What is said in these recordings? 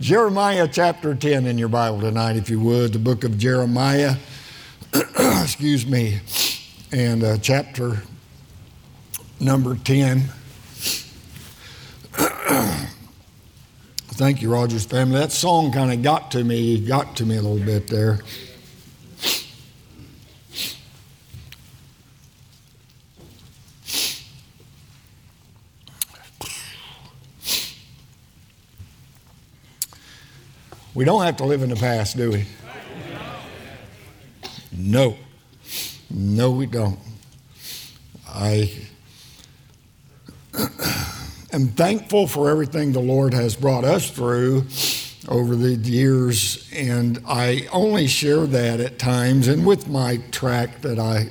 Jeremiah chapter 10 in your Bible tonight, if you would, the book of Jeremiah, excuse me, and uh, chapter number 10. Thank you, Rogers family. That song kind of got to me, got to me a little bit there. We don't have to live in the past, do we? No. No, we don't. I am thankful for everything the Lord has brought us through over the years, and I only share that at times and with my track that I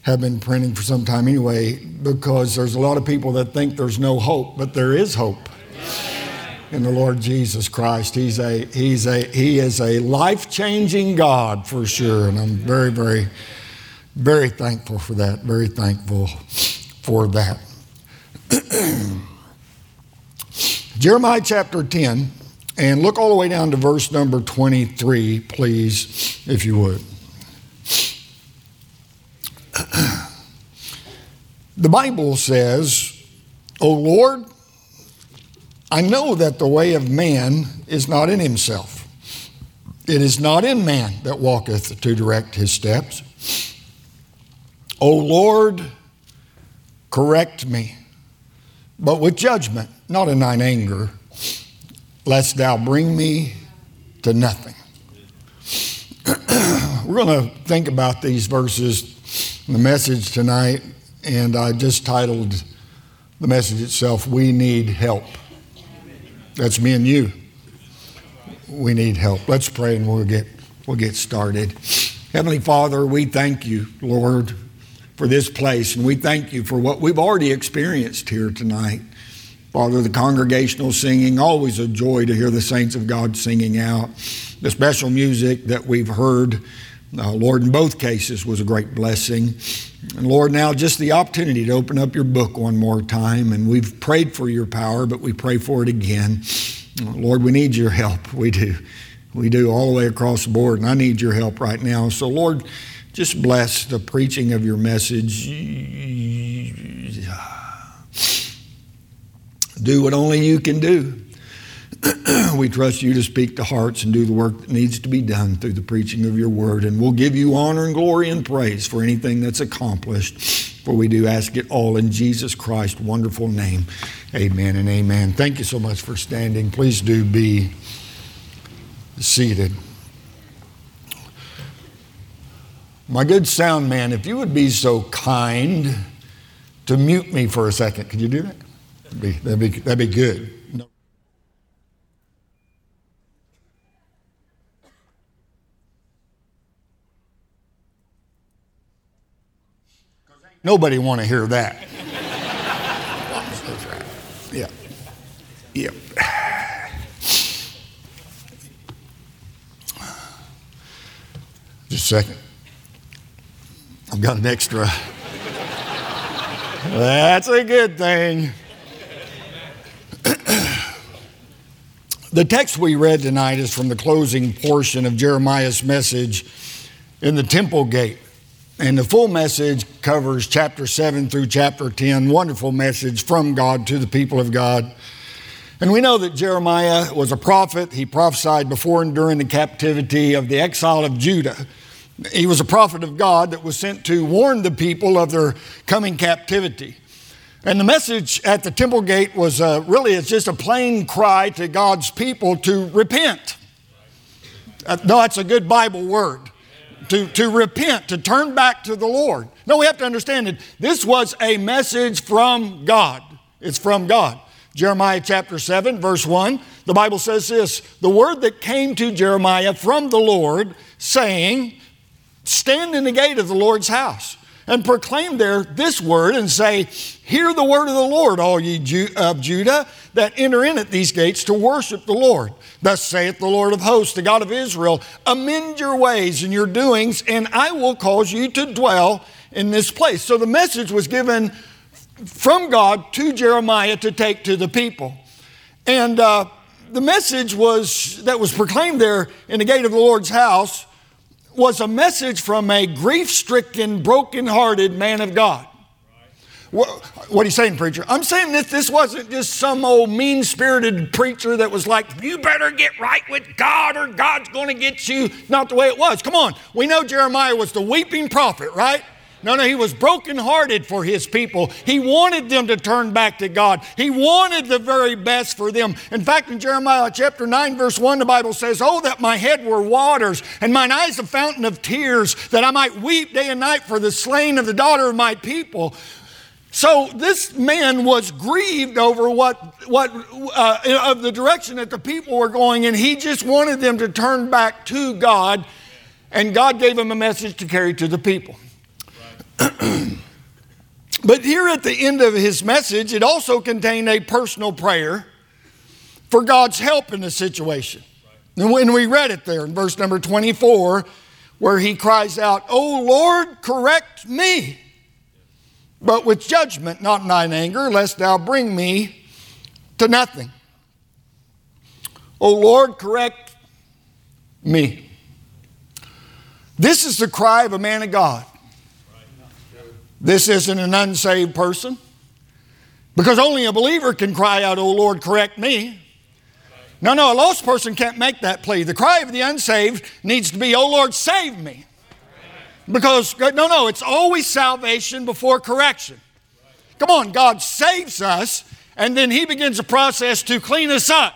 have been printing for some time anyway, because there's a lot of people that think there's no hope, but there is hope in the Lord Jesus Christ. He's a, he's a, he is a life changing God for sure. And I'm very, very, very thankful for that. Very thankful for that. Jeremiah chapter 10, and look all the way down to verse number 23, please, if you would. The Bible says, O Lord, I know that the way of man is not in himself. It is not in man that walketh to direct his steps. O Lord, correct me, but with judgment, not in thine anger, lest thou bring me to nothing. We're going to think about these verses in the message tonight, and I just titled the message itself, We Need Help. That's me and you. We need help. Let's pray and we'll get, we'll get started. Heavenly Father, we thank you, Lord, for this place, and we thank you for what we've already experienced here tonight. Father, the congregational singing, always a joy to hear the saints of God singing out. The special music that we've heard, uh, Lord, in both cases was a great blessing. And Lord, now just the opportunity to open up your book one more time. And we've prayed for your power, but we pray for it again. Lord, we need your help. We do. We do all the way across the board. And I need your help right now. So, Lord, just bless the preaching of your message. Do what only you can do. we trust you to speak to hearts and do the work that needs to be done through the preaching of your word. And we'll give you honor and glory and praise for anything that's accomplished. For we do ask it all in Jesus Christ's wonderful name. Amen and amen. Thank you so much for standing. Please do be seated. My good sound man, if you would be so kind to mute me for a second, could you do that? That'd be, that'd be, that'd be good. Nobody want to hear that. yeah. Yep. Just a second. I've got an extra. That's a good thing. the text we read tonight is from the closing portion of Jeremiah's message in the temple gate. And the full message covers chapter 7 through chapter 10. Wonderful message from God to the people of God. And we know that Jeremiah was a prophet. He prophesied before and during the captivity of the exile of Judah. He was a prophet of God that was sent to warn the people of their coming captivity. And the message at the temple gate was uh, really it's just a plain cry to God's people to repent. Uh, no, that's a good Bible word to, to repent, to turn back to the Lord. No, we have to understand that this was a message from God. It's from God. Jeremiah chapter 7, verse 1, the Bible says this The word that came to Jeremiah from the Lord, saying, Stand in the gate of the Lord's house and proclaim there this word and say, Hear the word of the Lord, all ye of Judah that enter in at these gates to worship the Lord. Thus saith the Lord of hosts, the God of Israel, amend your ways and your doings, and I will cause you to dwell in this place. So the message was given from God to Jeremiah to take to the people. And uh, the message was that was proclaimed there in the gate of the Lord's house was a message from a grief-stricken, broken-hearted man of God. What, what, are you saying, preacher? I'm saying that this wasn't just some old mean spirited preacher that was like, you better get right with God or God's going to get you. Not the way it was. Come on. We know Jeremiah was the weeping prophet, right? No, no, he was brokenhearted for his people. He wanted them to turn back to God. He wanted the very best for them. In fact, in Jeremiah chapter 9, verse 1, the Bible says, Oh, that my head were waters, and mine eyes a fountain of tears, that I might weep day and night for the slain of the daughter of my people. So this man was grieved over what, what uh, of the direction that the people were going, and he just wanted them to turn back to God, and God gave him a message to carry to the people. but here at the end of his message, it also contained a personal prayer for God's help in the situation. And when we read it there in verse number 24, where he cries out, Oh Lord, correct me, but with judgment, not in thine anger, lest thou bring me to nothing. O Lord, correct me. This is the cry of a man of God. This isn't an unsaved person. Because only a believer can cry out, O Lord, correct me. No, no, a lost person can't make that plea. The cry of the unsaved needs to be, O Lord, save me. Because, no, no, it's always salvation before correction. Come on, God saves us, and then He begins a process to clean us up.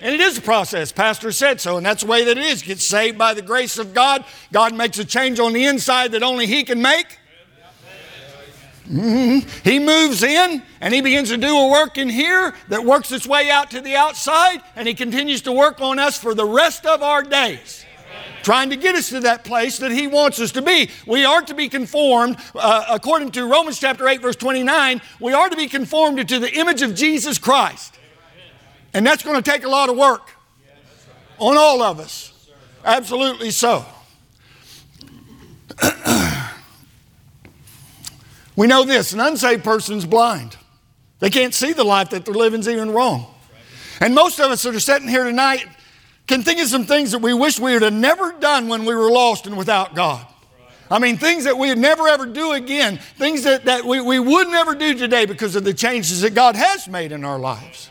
And it is a process. Pastor said so, and that's the way that it is. Get saved by the grace of God. God makes a change on the inside that only He can make. Mm-hmm. He moves in and he begins to do a work in here that works its way out to the outside, and he continues to work on us for the rest of our days. Trying to get us to that place that He wants us to be. We are to be conformed, uh, according to Romans chapter 8, verse 29, we are to be conformed to the image of Jesus Christ. And that's going to take a lot of work on all of us. Absolutely so. We know this an unsaved person's blind. They can't see the life that they're living is even wrong. And most of us that are sitting here tonight can think of some things that we wish we would have never done when we were lost and without God. I mean, things that we would never ever do again, things that, that we, we would never do today because of the changes that God has made in our lives.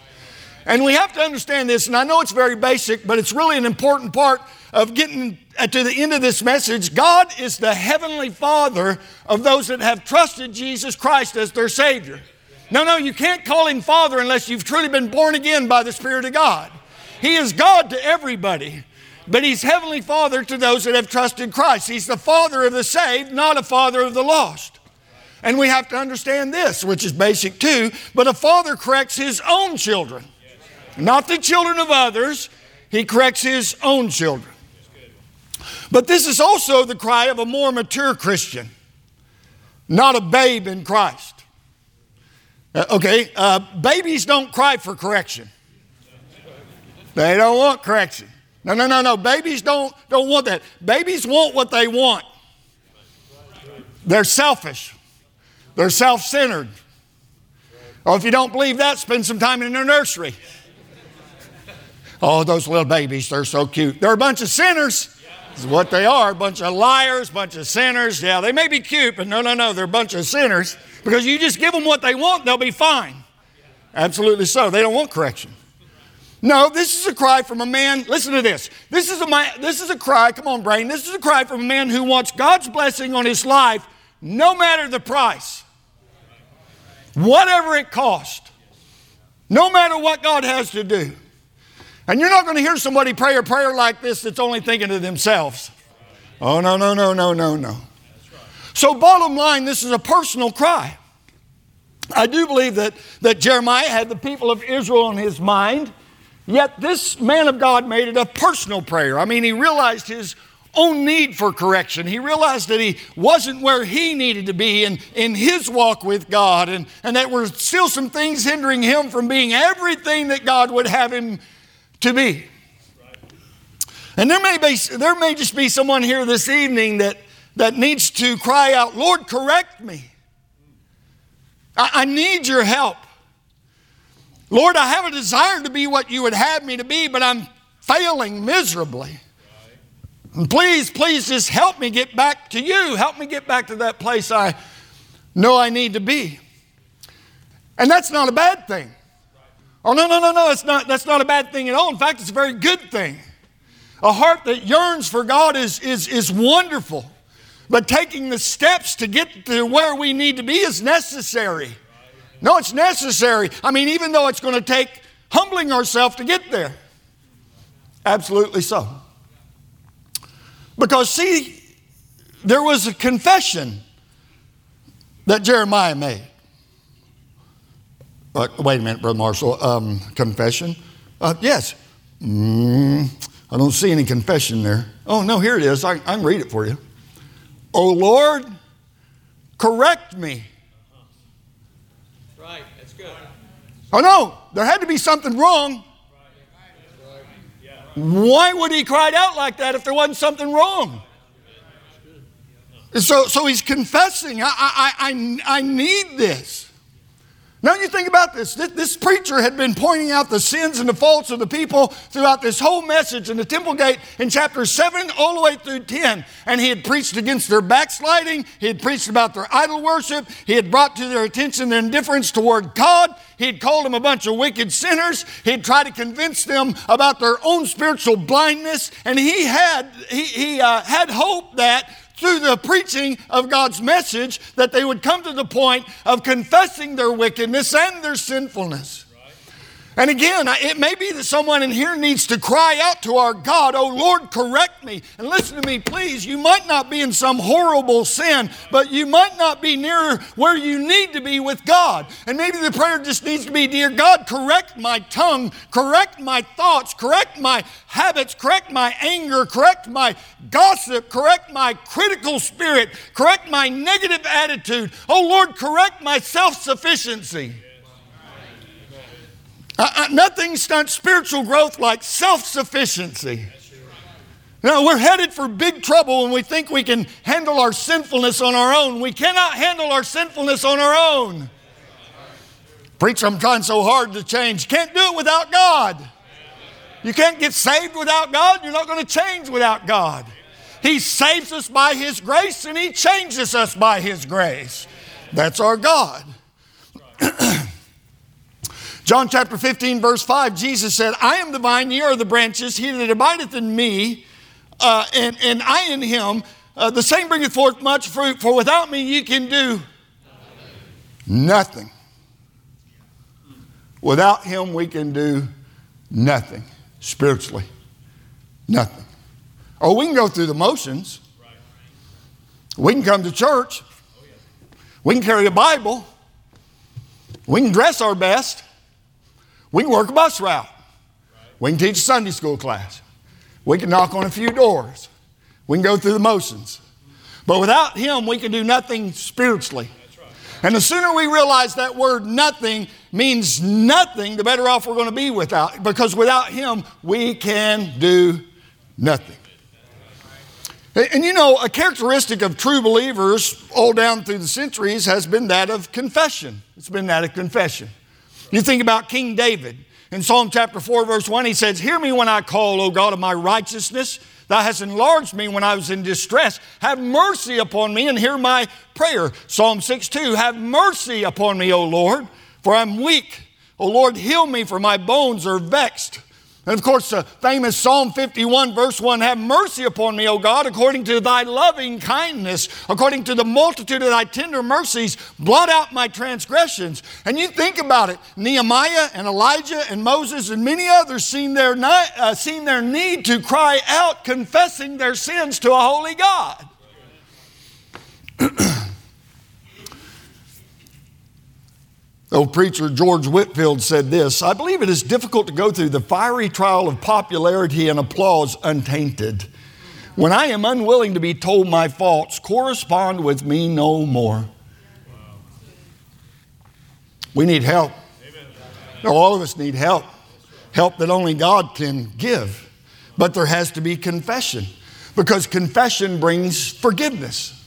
And we have to understand this, and I know it's very basic, but it's really an important part of getting to the end of this message, God is the heavenly Father of those that have trusted Jesus Christ as their Savior. No, no, you can't call Him Father unless you've truly been born again by the Spirit of God. He is God to everybody, but He's Heavenly Father to those that have trusted Christ. He's the Father of the saved, not a Father of the lost. And we have to understand this, which is basic too, but a father corrects his own children, not the children of others. He corrects his own children. But this is also the cry of a more mature Christian, not a babe in Christ. Uh, okay, uh, babies don't cry for correction. They don't want correction. No, no, no, no. Babies don't, don't want that. Babies want what they want. They're selfish. They're self centered. Or oh, if you don't believe that, spend some time in their nursery. Oh, those little babies, they're so cute. They're a bunch of sinners is what they are a bunch of liars, bunch of sinners. Yeah, they may be cute, but no, no, no, they're a bunch of sinners because you just give them what they want, they'll be fine. Absolutely so. They don't want correction. No, this is a cry from a man. Listen to this. This is a man, this is a cry. Come on, brain. This is a cry from a man who wants God's blessing on his life, no matter the price, whatever it costs, no matter what God has to do. And you're not going to hear somebody pray a prayer like this that's only thinking of themselves. Oh, no, no, no, no, no, no. So, bottom line, this is a personal cry. I do believe that, that Jeremiah had the people of Israel on his mind, yet this man of God made it a personal prayer. I mean, he realized his own need for correction. He realized that he wasn't where he needed to be in, in his walk with God, and, and that were still some things hindering him from being everything that God would have him to be. And there may, be, there may just be someone here this evening that, that needs to cry out, Lord, correct me. I, I need your help. Lord, I have a desire to be what you would have me to be, but I'm failing miserably. And please, please just help me get back to you. Help me get back to that place I know I need to be. And that's not a bad thing. Oh, no, no, no, no, it's not, that's not a bad thing at all. In fact, it's a very good thing. A heart that yearns for God is, is, is wonderful. But taking the steps to get to where we need to be is necessary. No, it's necessary. I mean, even though it's going to take humbling ourselves to get there. Absolutely so. Because, see, there was a confession that Jeremiah made. Wait a minute, Brother Marshall. Um, confession? Uh, yes. Mm, I don't see any confession there. Oh, no, here it is. I, I can read it for you. Oh Lord, correct me. Right, that's good. Oh no, there had to be something wrong. Why would he cry out like that if there wasn't something wrong? So, so he's confessing, I, I, I, I need this. Now you think about this. this. Preacher had been pointing out the sins and the faults of the people throughout this whole message in the temple gate in chapter 7 all the way through 10. And he had preached against their backsliding. He had preached about their idol worship. He had brought to their attention their indifference toward God. He had called them a bunch of wicked sinners. He had tried to convince them about their own spiritual blindness. And he had, he, he uh, had hope that through the preaching of God's message that they would come to the point of confessing their wickedness and their sinfulness. And again, it may be that someone in here needs to cry out to our God, Oh Lord, correct me. And listen to me, please. You might not be in some horrible sin, but you might not be near where you need to be with God. And maybe the prayer just needs to be, Dear God, correct my tongue, correct my thoughts, correct my habits, correct my anger, correct my gossip, correct my critical spirit, correct my negative attitude. Oh Lord, correct my self sufficiency. Uh, uh, nothing stunts spiritual growth like self sufficiency. Now, we're headed for big trouble when we think we can handle our sinfulness on our own. We cannot handle our sinfulness on our own. Preacher, I'm trying so hard to change. Can't do it without God. You can't get saved without God. You're not going to change without God. He saves us by His grace and He changes us by His grace. That's our God. John chapter 15, verse 5, Jesus said, I am the vine, ye are the branches. He that abideth in me, uh, and, and I in him, uh, the same bringeth forth much fruit, for without me ye can do nothing. Without him, we can do nothing spiritually. Nothing. Oh, we can go through the motions. We can come to church. We can carry a Bible. We can dress our best. We can work a bus route. We can teach a Sunday school class. We can knock on a few doors. We can go through the motions. But without Him, we can do nothing spiritually. And the sooner we realize that word nothing means nothing, the better off we're going to be without. Because without Him, we can do nothing. And you know, a characteristic of true believers all down through the centuries has been that of confession. It's been that of confession. You think about King David. In Psalm chapter 4, verse 1, he says, Hear me when I call, O God of my righteousness. Thou hast enlarged me when I was in distress. Have mercy upon me and hear my prayer. Psalm 6 2, Have mercy upon me, O Lord, for I'm weak. O Lord, heal me, for my bones are vexed. And of course, the famous Psalm 51, verse 1 Have mercy upon me, O God, according to thy loving kindness, according to the multitude of thy tender mercies, blot out my transgressions. And you think about it Nehemiah and Elijah and Moses and many others seen their, uh, seen their need to cry out, confessing their sins to a holy God. Old preacher George Whitefield said this I believe it is difficult to go through the fiery trial of popularity and applause untainted. When I am unwilling to be told my faults, correspond with me no more. We need help. All of us need help. Help that only God can give. But there has to be confession because confession brings forgiveness.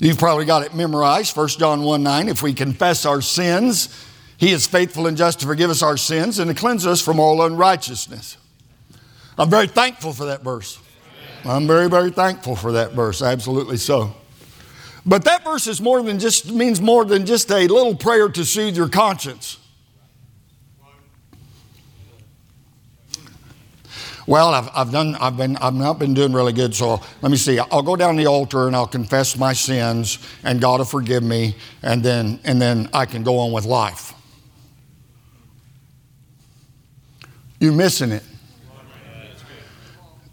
You've probably got it memorized, 1 John 1 9. If we confess our sins, he is faithful and just to forgive us our sins and to cleanse us from all unrighteousness. I'm very thankful for that verse. I'm very, very thankful for that verse, absolutely so. But that verse is more than just means more than just a little prayer to soothe your conscience. Well, I've, I've done, I've been, I've not been doing really good. So let me see. I'll go down the altar and I'll confess my sins, and God will forgive me, and then, and then I can go on with life. You're missing it.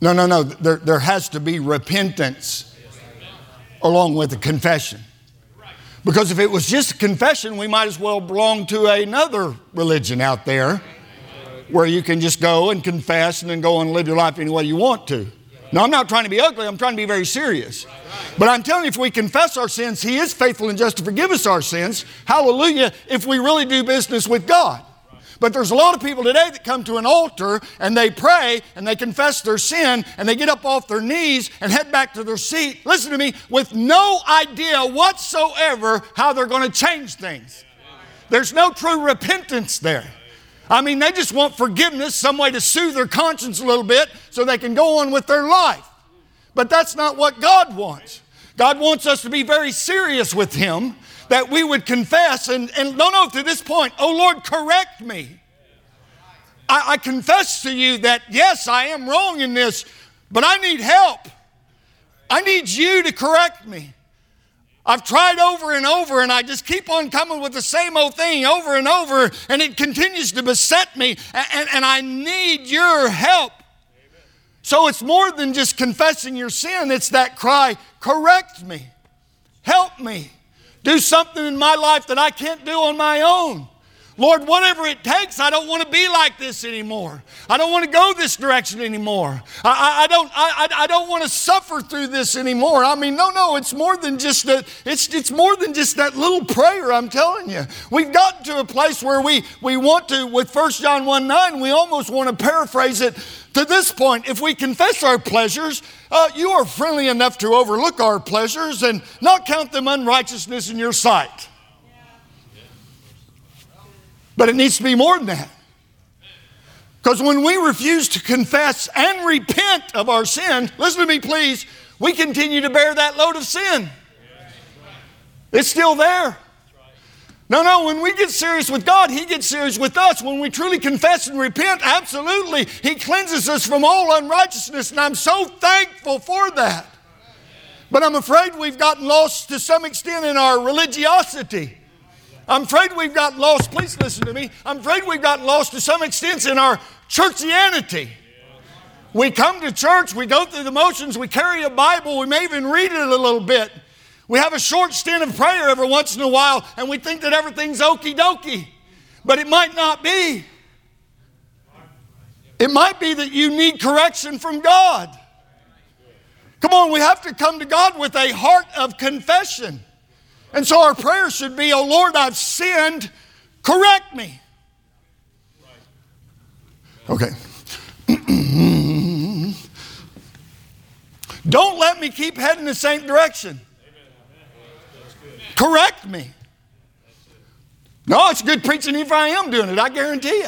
No, no, no. There, there has to be repentance along with the confession. Because if it was just a confession, we might as well belong to another religion out there where you can just go and confess and then go and live your life any way you want to. Now, I'm not trying to be ugly, I'm trying to be very serious. But I'm telling you, if we confess our sins, He is faithful and just to forgive us our sins. Hallelujah, if we really do business with God. But there's a lot of people today that come to an altar and they pray and they confess their sin and they get up off their knees and head back to their seat, listen to me, with no idea whatsoever how they're going to change things. There's no true repentance there. I mean, they just want forgiveness, some way to soothe their conscience a little bit so they can go on with their life. But that's not what God wants. God wants us to be very serious with Him, that we would confess and, and no, no, to this point, oh Lord, correct me. I, I confess to you that, yes, I am wrong in this, but I need help. I need you to correct me. I've tried over and over, and I just keep on coming with the same old thing over and over, and it continues to beset me, and, and I need your help. So it's more than just confessing your sin, it's that cry, correct me, help me, do something in my life that I can't do on my own. Lord, whatever it takes, I don't want to be like this anymore. I don't want to go this direction anymore. I, I, I don't, I, I don't want to suffer through this anymore. I mean, no, no, it's more than just that, it's, it's more than just that little prayer, I'm telling you. We've gotten to a place where we, we want to, with 1 John 1 9, we almost want to paraphrase it to this point. If we confess our pleasures, uh, you are friendly enough to overlook our pleasures and not count them unrighteousness in your sight. But it needs to be more than that. Because when we refuse to confess and repent of our sin, listen to me, please, we continue to bear that load of sin. It's still there. No, no, when we get serious with God, He gets serious with us. When we truly confess and repent, absolutely, He cleanses us from all unrighteousness, and I'm so thankful for that. But I'm afraid we've gotten lost to some extent in our religiosity. I'm afraid we've gotten lost. Please listen to me. I'm afraid we've gotten lost to some extent in our churchianity. We come to church, we go through the motions, we carry a Bible, we may even read it a little bit. We have a short stint of prayer every once in a while, and we think that everything's okie dokie. But it might not be. It might be that you need correction from God. Come on, we have to come to God with a heart of confession. And so our prayer should be, Oh Lord, I've sinned, correct me. Okay. Don't let me keep heading the same direction. Correct me. No, it's good preaching if I am doing it, I guarantee you.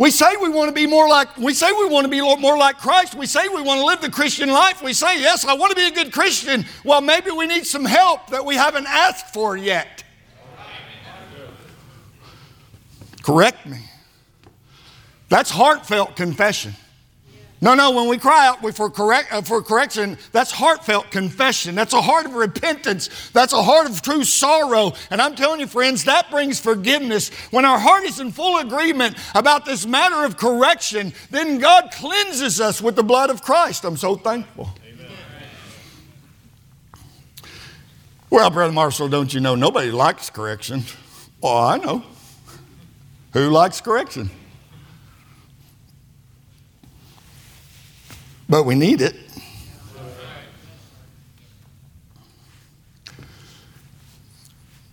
We say we want to be more like, we say we want to be more like Christ. We say we want to live the Christian life. We say, yes, I want to be a good Christian. Well, maybe we need some help that we haven't asked for yet. Correct me. That's heartfelt confession. No, no, when we cry out for, correct, uh, for correction, that's heartfelt confession. That's a heart of repentance. That's a heart of true sorrow. And I'm telling you, friends, that brings forgiveness. When our heart is in full agreement about this matter of correction, then God cleanses us with the blood of Christ. I'm so thankful. Amen. Well, Brother Marshall, don't you know nobody likes correction? Oh, I know. Who likes correction? But we need it.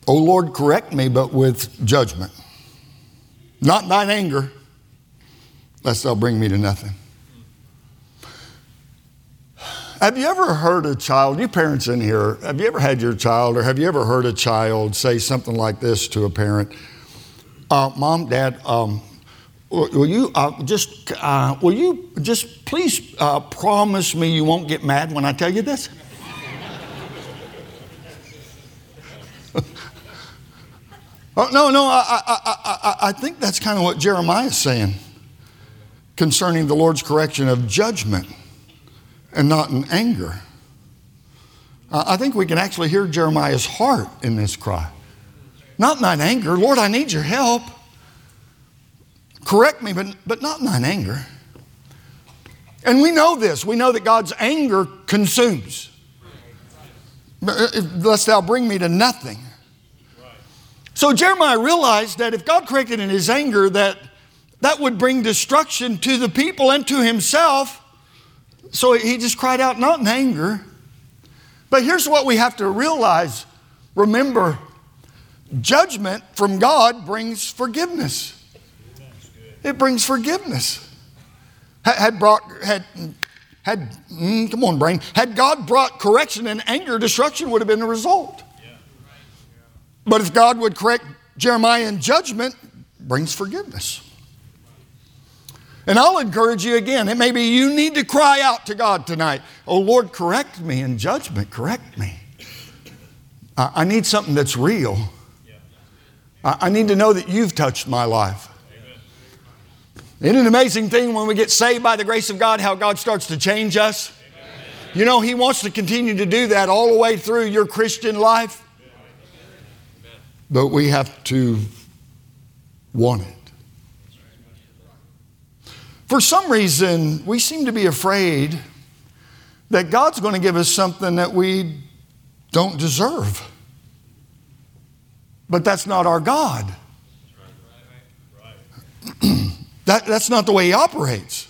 O oh Lord, correct me, but with judgment, not thine anger, lest thou bring me to nothing. Have you ever heard a child, you parents in here, have you ever had your child or have you ever heard a child say something like this to a parent? Uh, Mom, Dad, um, will you uh, just uh, will you just please uh, promise me you won't get mad when I tell you this? oh, no, no, I, I, I, I think that's kind of what Jeremiah is saying concerning the Lord's correction of judgment and not in anger. I think we can actually hear Jeremiah's heart in this cry. Not in anger. Lord, I need your help. Correct me, but, but not in anger. And we know this. We know that God's anger consumes. Uh, lest thou bring me to nothing. So Jeremiah realized that if God corrected in his anger, that that would bring destruction to the people and to himself. So he just cried out, not in anger. But here's what we have to realize remember, judgment from God brings forgiveness. It brings forgiveness. Had brought, had, had, mm, come on, brain. Had God brought correction and anger, destruction would have been the result. But if God would correct Jeremiah in judgment, brings forgiveness. And I'll encourage you again. It may be you need to cry out to God tonight. Oh, Lord, correct me in judgment. Correct me. I need something that's real. I need to know that you've touched my life. Isn't it an amazing thing when we get saved by the grace of God, how God starts to change us? You know, He wants to continue to do that all the way through your Christian life. But we have to want it. For some reason, we seem to be afraid that God's going to give us something that we don't deserve. But that's not our God. that, that's not the way He operates.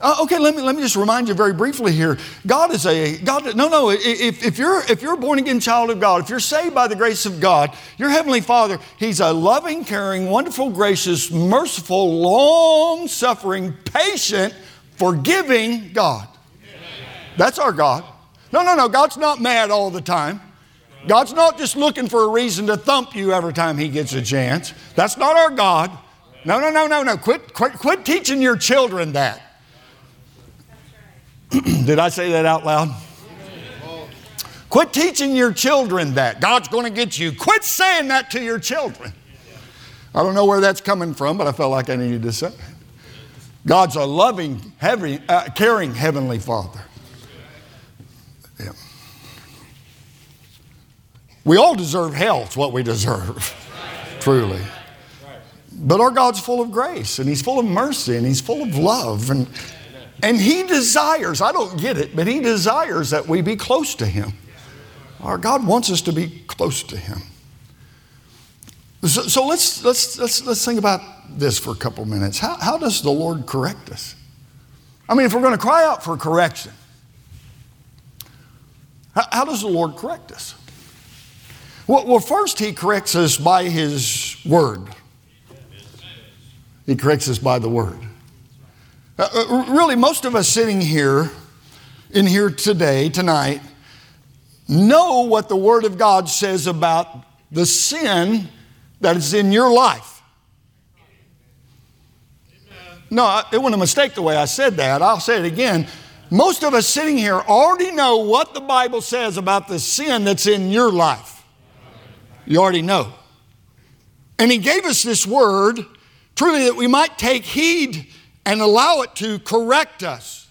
Uh, okay, let me, let me just remind you very briefly here. God is a, God, no, no, if, if, you're, if you're a born again child of God, if you're saved by the grace of God, your Heavenly Father, He's a loving, caring, wonderful, gracious, merciful, long suffering, patient, forgiving God. That's our God. No, no, no, God's not mad all the time. God's not just looking for a reason to thump you every time He gets a chance. That's not our God. No, no, no, no, no. Quit, quit, quit teaching your children that. Did I say that out loud? Quit teaching your children that. God's going to get you. Quit saying that to your children. I don't know where that's coming from, but I felt like I needed to say it. God's a loving, heavy, uh, caring Heavenly Father. Yeah. We all deserve hell, it's what we deserve, truly. But our God's full of grace, and He's full of mercy, and He's full of love. And and He desires, I don't get it, but He desires that we be close to Him. Our God wants us to be close to Him. So, so let's, let's, let's, let's think about this for a couple minutes. How, how does the Lord correct us? I mean, if we're going to cry out for correction, how, how does the Lord correct us? Well, well, first, He corrects us by His Word. He corrects us by the Word. Uh, uh, really, most of us sitting here, in here today, tonight, know what the Word of God says about the sin that is in your life. No, it wasn't a mistake the way I said that. I'll say it again. Most of us sitting here already know what the Bible says about the sin that's in your life. You already know. And He gave us this word truly that we might take heed and allow it to correct us,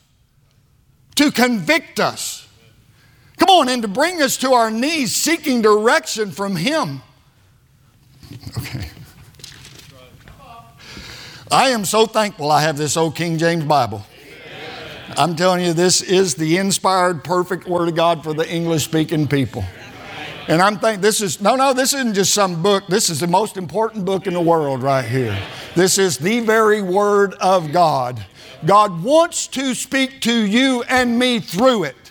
to convict us. Come on, and to bring us to our knees seeking direction from Him. Okay. I am so thankful I have this old King James Bible. I'm telling you, this is the inspired, perfect Word of God for the English speaking people. And I'm thinking, this is, no, no, this isn't just some book. This is the most important book in the world right here. This is the very Word of God. God wants to speak to you and me through it.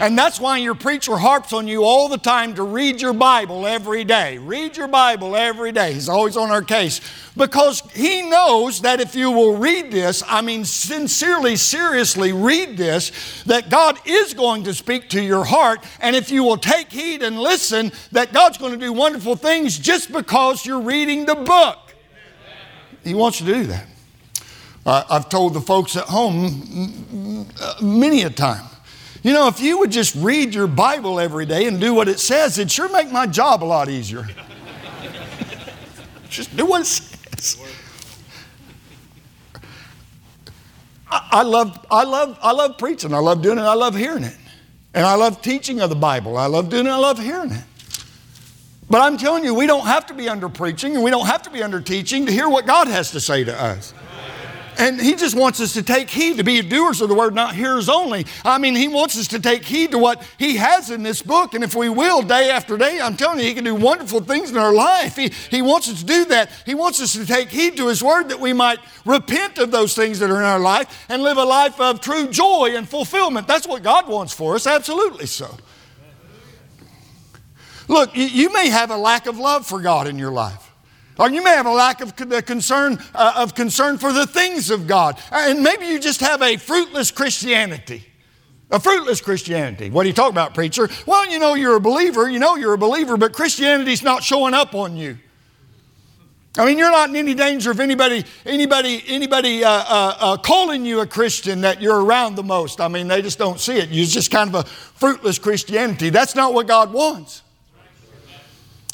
And that's why your preacher harps on you all the time to read your Bible every day. Read your Bible every day. He's always on our case because he knows that if you will read this, I mean, sincerely, seriously read this, that God is going to speak to your heart. And if you will take heed and listen, that God's going to do wonderful things just because you're reading the book. He wants you to do that. Uh, I've told the folks at home many a time you know, if you would just read your Bible every day and do what it says, it'd sure make my job a lot easier. just do what it says. I, I love, I, love, I love preaching. I love doing it. I love hearing it. And I love teaching of the Bible. I love doing it. I love hearing it. But I'm telling you, we don't have to be under preaching and we don't have to be under teaching to hear what God has to say to us. And he just wants us to take heed, to be doers of the word, not hearers only. I mean, he wants us to take heed to what he has in this book. And if we will, day after day, I'm telling you, he can do wonderful things in our life. He, he wants us to do that. He wants us to take heed to his word that we might repent of those things that are in our life and live a life of true joy and fulfillment. That's what God wants for us, absolutely so. Look, you may have a lack of love for God in your life. Or you may have a lack of concern, uh, of concern for the things of God. And maybe you just have a fruitless Christianity. A fruitless Christianity. What do you talk about, preacher? Well, you know you're a believer, you know you're a believer, but Christianity's not showing up on you. I mean, you're not in any danger of anybody, anybody, anybody uh, uh, uh, calling you a Christian that you're around the most. I mean, they just don't see it. You're just kind of a fruitless Christianity. That's not what God wants.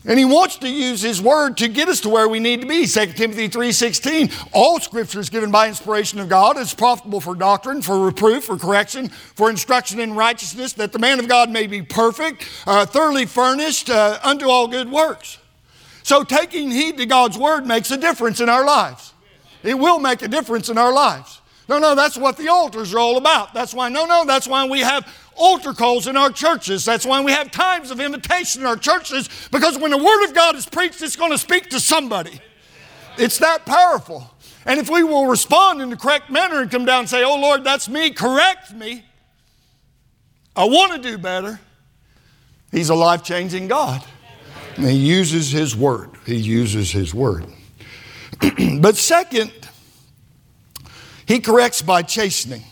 And he wants to use his word to get us to where we need to be. 2 Timothy 3:16. All scripture is given by inspiration of God. It's profitable for doctrine, for reproof, for correction, for instruction in righteousness, that the man of God may be perfect, uh, thoroughly furnished uh, unto all good works. So taking heed to God's word makes a difference in our lives. It will make a difference in our lives. No, no, that's what the altars are all about. That's why, no, no, that's why we have altar calls in our churches. That's why we have times of invitation in our churches, because when the Word of God is preached, it's going to speak to somebody. It's that powerful. And if we will respond in the correct manner and come down and say, Oh Lord, that's me, correct me, I want to do better, He's a life changing God. And He uses His Word. He uses His Word. but second, He corrects by chastening.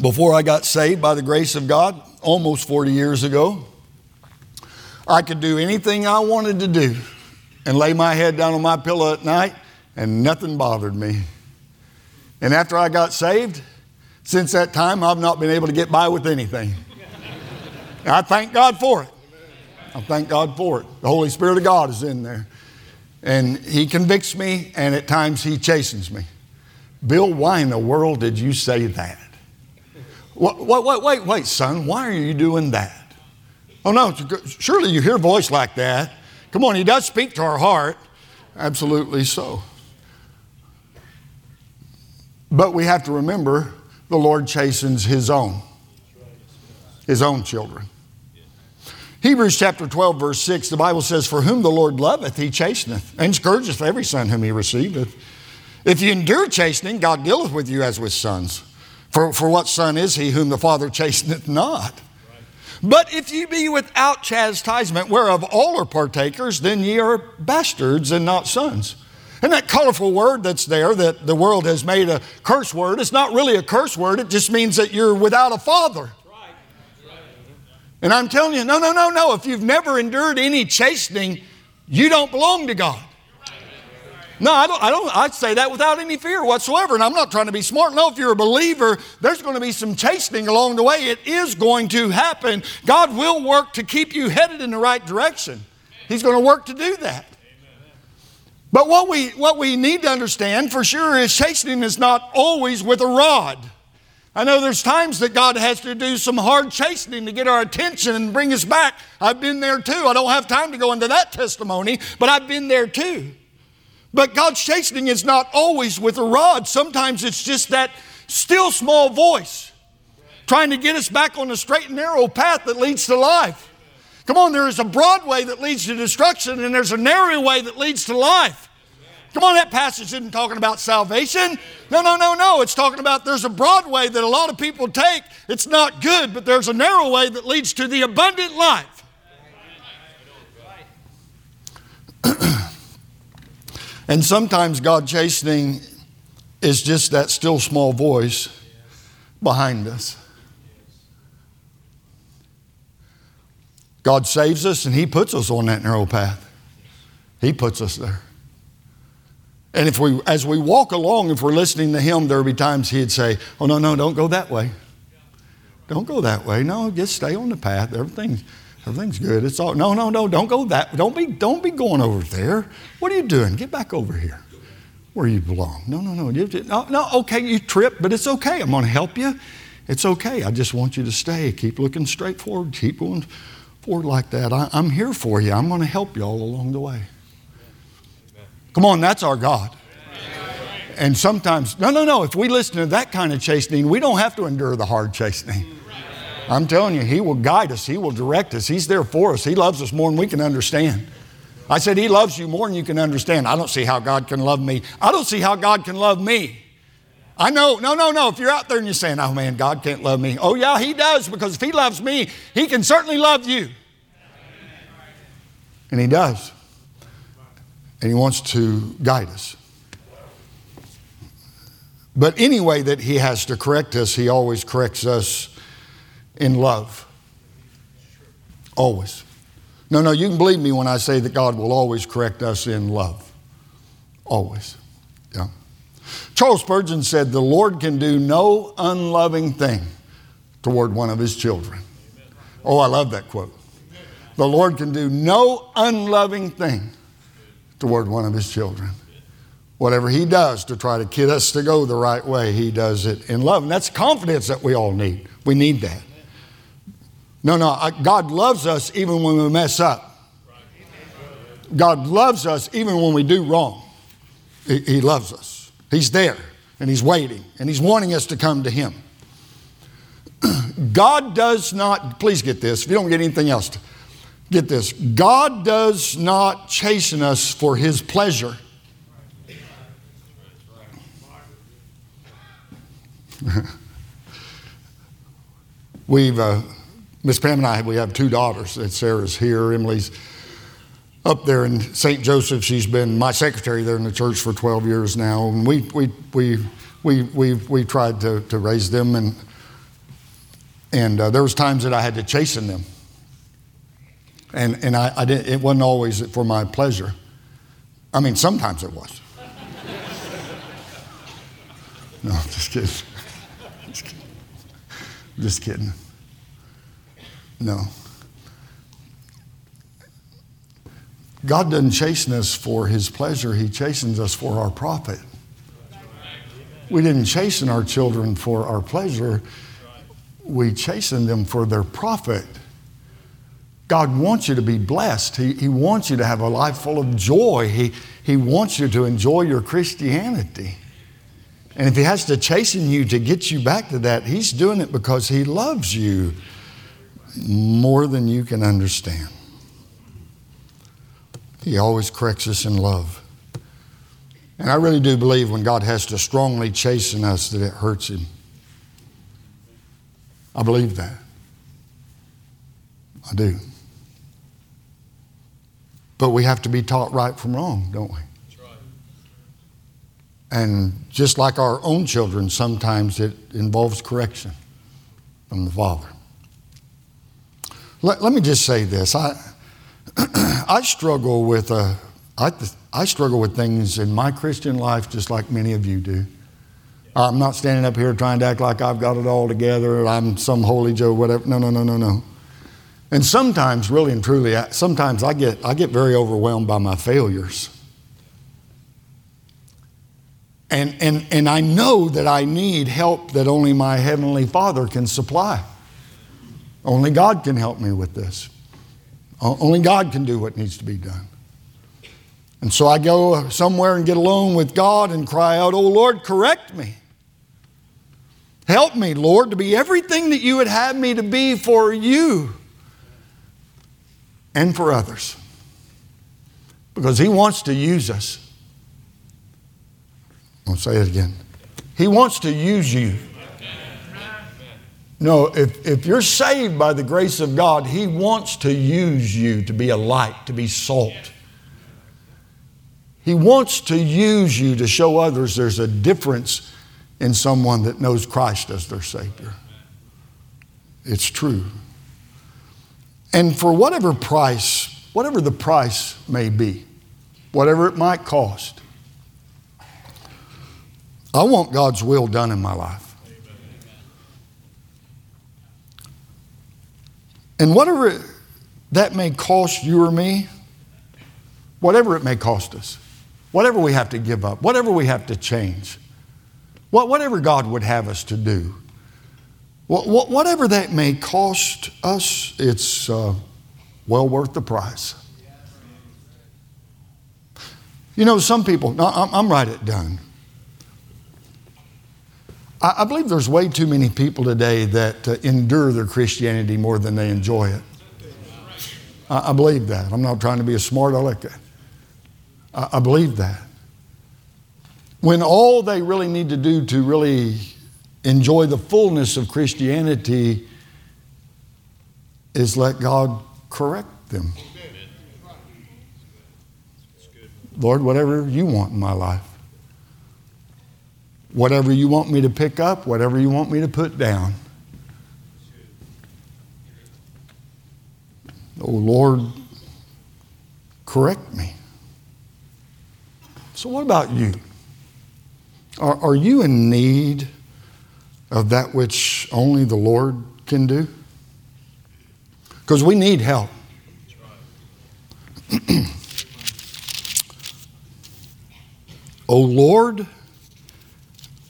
Before I got saved by the grace of God, almost 40 years ago, I could do anything I wanted to do and lay my head down on my pillow at night and nothing bothered me. And after I got saved, since that time, I've not been able to get by with anything. I thank God for it. I thank God for it. The Holy Spirit of God is in there. And He convicts me, and at times He chastens me. Bill, why in the world did you say that? Wait, wait, wait, wait, son, why are you doing that? Oh, no, surely you hear a voice like that. Come on, he does speak to our heart. Absolutely so. But we have to remember the Lord chastens his own, his own children. Hebrews chapter 12, verse 6, the Bible says, For whom the Lord loveth, he chasteneth, and scourgeth every son whom he receiveth. If you endure chastening, God dealeth with you as with sons. For, for what son is he whom the Father chasteneth not? But if ye be without chastisement, whereof all are partakers, then ye are bastards and not sons. And that colorful word that's there that the world has made a curse word, it's not really a curse word, it just means that you're without a father. And I'm telling you, no, no, no, no. If you've never endured any chastening, you don't belong to God. No, I don't, I don't, I'd say that without any fear whatsoever. And I'm not trying to be smart. No, if you're a believer, there's going to be some chastening along the way. It is going to happen. God will work to keep you headed in the right direction. He's going to work to do that. But what we, what we need to understand for sure is chastening is not always with a rod. I know there's times that God has to do some hard chastening to get our attention and bring us back. I've been there too. I don't have time to go into that testimony, but I've been there too. But God's chastening is not always with a rod. Sometimes it's just that still small voice trying to get us back on the straight and narrow path that leads to life. Come on, there is a broad way that leads to destruction, and there's a narrow way that leads to life. Come on, that passage isn't talking about salvation. No, no, no, no. It's talking about there's a broad way that a lot of people take. It's not good, but there's a narrow way that leads to the abundant life. and sometimes God chastening is just that still small voice behind us. God saves us and He puts us on that narrow path. He puts us there. And if we, as we walk along, if we're listening to Him, there will be times He'd say, Oh, no, no, don't go that way. Don't go that way. No, just stay on the path. Everything's, everything's good. It's all, no, no, no, don't go that Don't be, don't be going over there. What are you doing? Get back over here where you belong. No, no, no. No, no, okay, you trip, but it's okay. I'm going to help you. It's okay. I just want you to stay. Keep looking straight forward. Keep going forward like that. I, am here for you. I'm going to help you all along the way. Come on, that's our God. And sometimes, no, no, no, if we listen to that kind of chastening, we don't have to endure the hard chastening. I'm telling you, He will guide us, He will direct us, He's there for us. He loves us more than we can understand. I said, He loves you more than you can understand. I don't see how God can love me. I don't see how God can love me. I know, no, no, no. If you're out there and you're saying, oh man, God can't love me. Oh, yeah, He does, because if He loves me, He can certainly love you. And He does. And He wants to guide us. But any way that He has to correct us, He always corrects us in love. Always. No, no, you can believe me when I say that God will always correct us in love. Always. Yeah. Charles Spurgeon said, The Lord can do no unloving thing toward one of his children. Oh, I love that quote. The Lord can do no unloving thing toward one of his children. Whatever he does to try to get us to go the right way, he does it in love. And that's confidence that we all need. We need that. No, no, God loves us even when we mess up. God loves us even when we do wrong. He, he loves us. He's there and He's waiting and He's wanting us to come to Him. God does not, please get this, if you don't get anything else, get this. God does not chasten us for His pleasure. We've, uh, Miss Pam and I, we have two daughters. And Sarah's here. Emily's up there in St. Joseph. She's been my secretary there in the church for 12 years now. And we, we, we, we, we, we tried to, to raise them, and, and uh, there was times that I had to chasten them. And, and I, I didn't, it wasn't always for my pleasure. I mean, sometimes it was. no, just kidding. Just kidding. Just kidding. No. God doesn't chasten us for his pleasure, he chastens us for our profit. We didn't chasten our children for our pleasure, we chasten them for their profit. God wants you to be blessed. He, he wants you to have a life full of joy. He, he wants you to enjoy your Christianity. And if He has to chasten you to get you back to that, He's doing it because He loves you more than you can understand. He always corrects us in love. And I really do believe when God has to strongly chasten us that it hurts Him. I believe that. I do. But we have to be taught right from wrong, don't we? And just like our own children, sometimes it involves correction from the Father. Let, let me just say this. I, I struggle with uh, I, I struggle with things in my Christian life just like many of you do. I'm not standing up here trying to act like I've got it all together. I'm some holy Joe, whatever. No, no, no, no, no. And sometimes, really and truly, sometimes I get, I get very overwhelmed by my failures. And, and, and I know that I need help that only my Heavenly Father can supply. Only God can help me with this. Only God can do what needs to be done. And so I go somewhere and get alone with God and cry out, Oh Lord, correct me. Help me, Lord, to be everything that you would have me to be for you and for others. Because He wants to use us. I'll say it again. He wants to use you. No, if, if you're saved by the grace of God, He wants to use you to be a light, to be salt. He wants to use you to show others there's a difference in someone that knows Christ as their Savior. It's true. And for whatever price, whatever the price may be, whatever it might cost, I want God's will done in my life. And whatever that may cost you or me, whatever it may cost us, whatever we have to give up, whatever we have to change, whatever God would have us to do, whatever that may cost us, it's uh, well worth the price. You know, some people, I'm right at done. I believe there's way too many people today that uh, endure their Christianity more than they enjoy it. I, believe that. I'm not trying to be a smart aleck. I believe that. When all they really need to do to really enjoy the fullness of Christianity is let God correct them. Lord, whatever you want in my life whatever you want me to pick up, whatever you want me to put down. Oh Lord, correct me. So, what about you? Are, are you in need of that which only the Lord can do? Because we need help. oh Lord,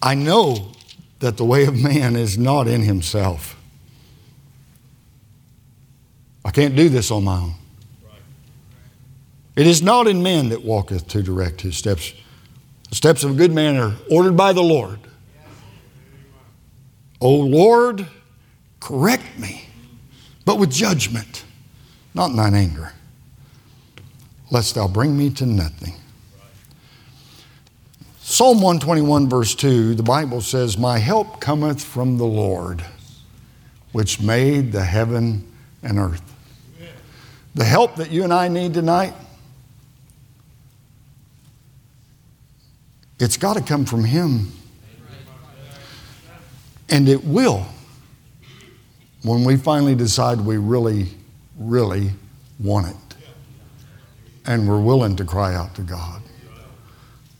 I know that the way of man is not in himself. I can't do this on my own. It is not in man that walketh to direct his steps. The steps of a good man are ordered by the Lord. O Lord, correct me, but with judgment, not in thine anger, lest thou bring me to nothing. Psalm 121, verse 2, the Bible says, My help cometh from the Lord, which made the heaven and earth. The help that you and I need tonight, it's got to come from Him. And it will when we finally decide we really, really want it. And we're willing to cry out to God.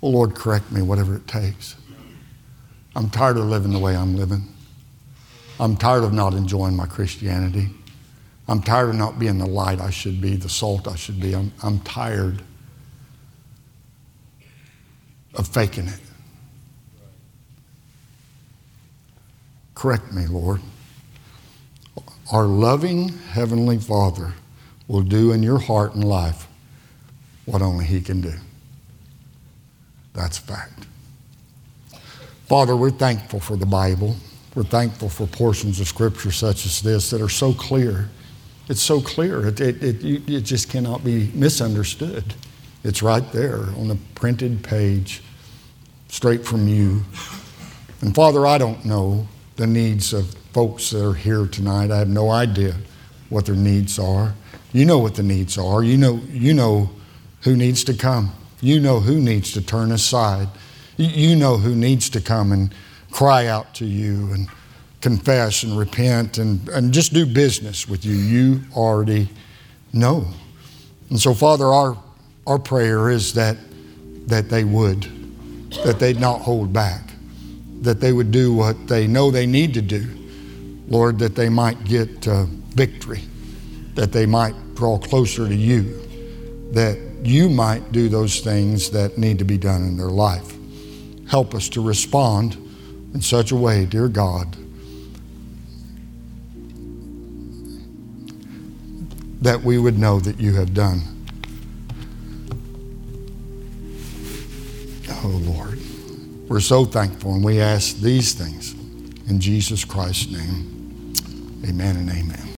Well, Lord, correct me, whatever it takes. I'm tired of living the way I'm living. I'm tired of not enjoying my Christianity. I'm tired of not being the light I should be, the salt I should be. I'm, I'm tired of faking it. Correct me, Lord. Our loving Heavenly Father will do in your heart and life what only He can do. That's fact. Father, we're thankful for the Bible. We're thankful for portions of Scripture such as this that are so clear. It's so clear, it, it, it, it just cannot be misunderstood. It's right there on the printed page, straight from you. And Father, I don't know the needs of folks that are here tonight. I have no idea what their needs are. You know what the needs are. You know, you know who needs to come. You know who needs to turn aside. You know who needs to come and cry out to you and confess and repent and, and just do business with you. You already know. And so, Father, our, our prayer is that, that they would, that they'd not hold back, that they would do what they know they need to do. Lord, that they might get uh, victory, that they might draw closer to you, that you might do those things that need to be done in their life. Help us to respond in such a way, dear God, that we would know that you have done. Oh Lord, we're so thankful and we ask these things in Jesus Christ's name. Amen and amen.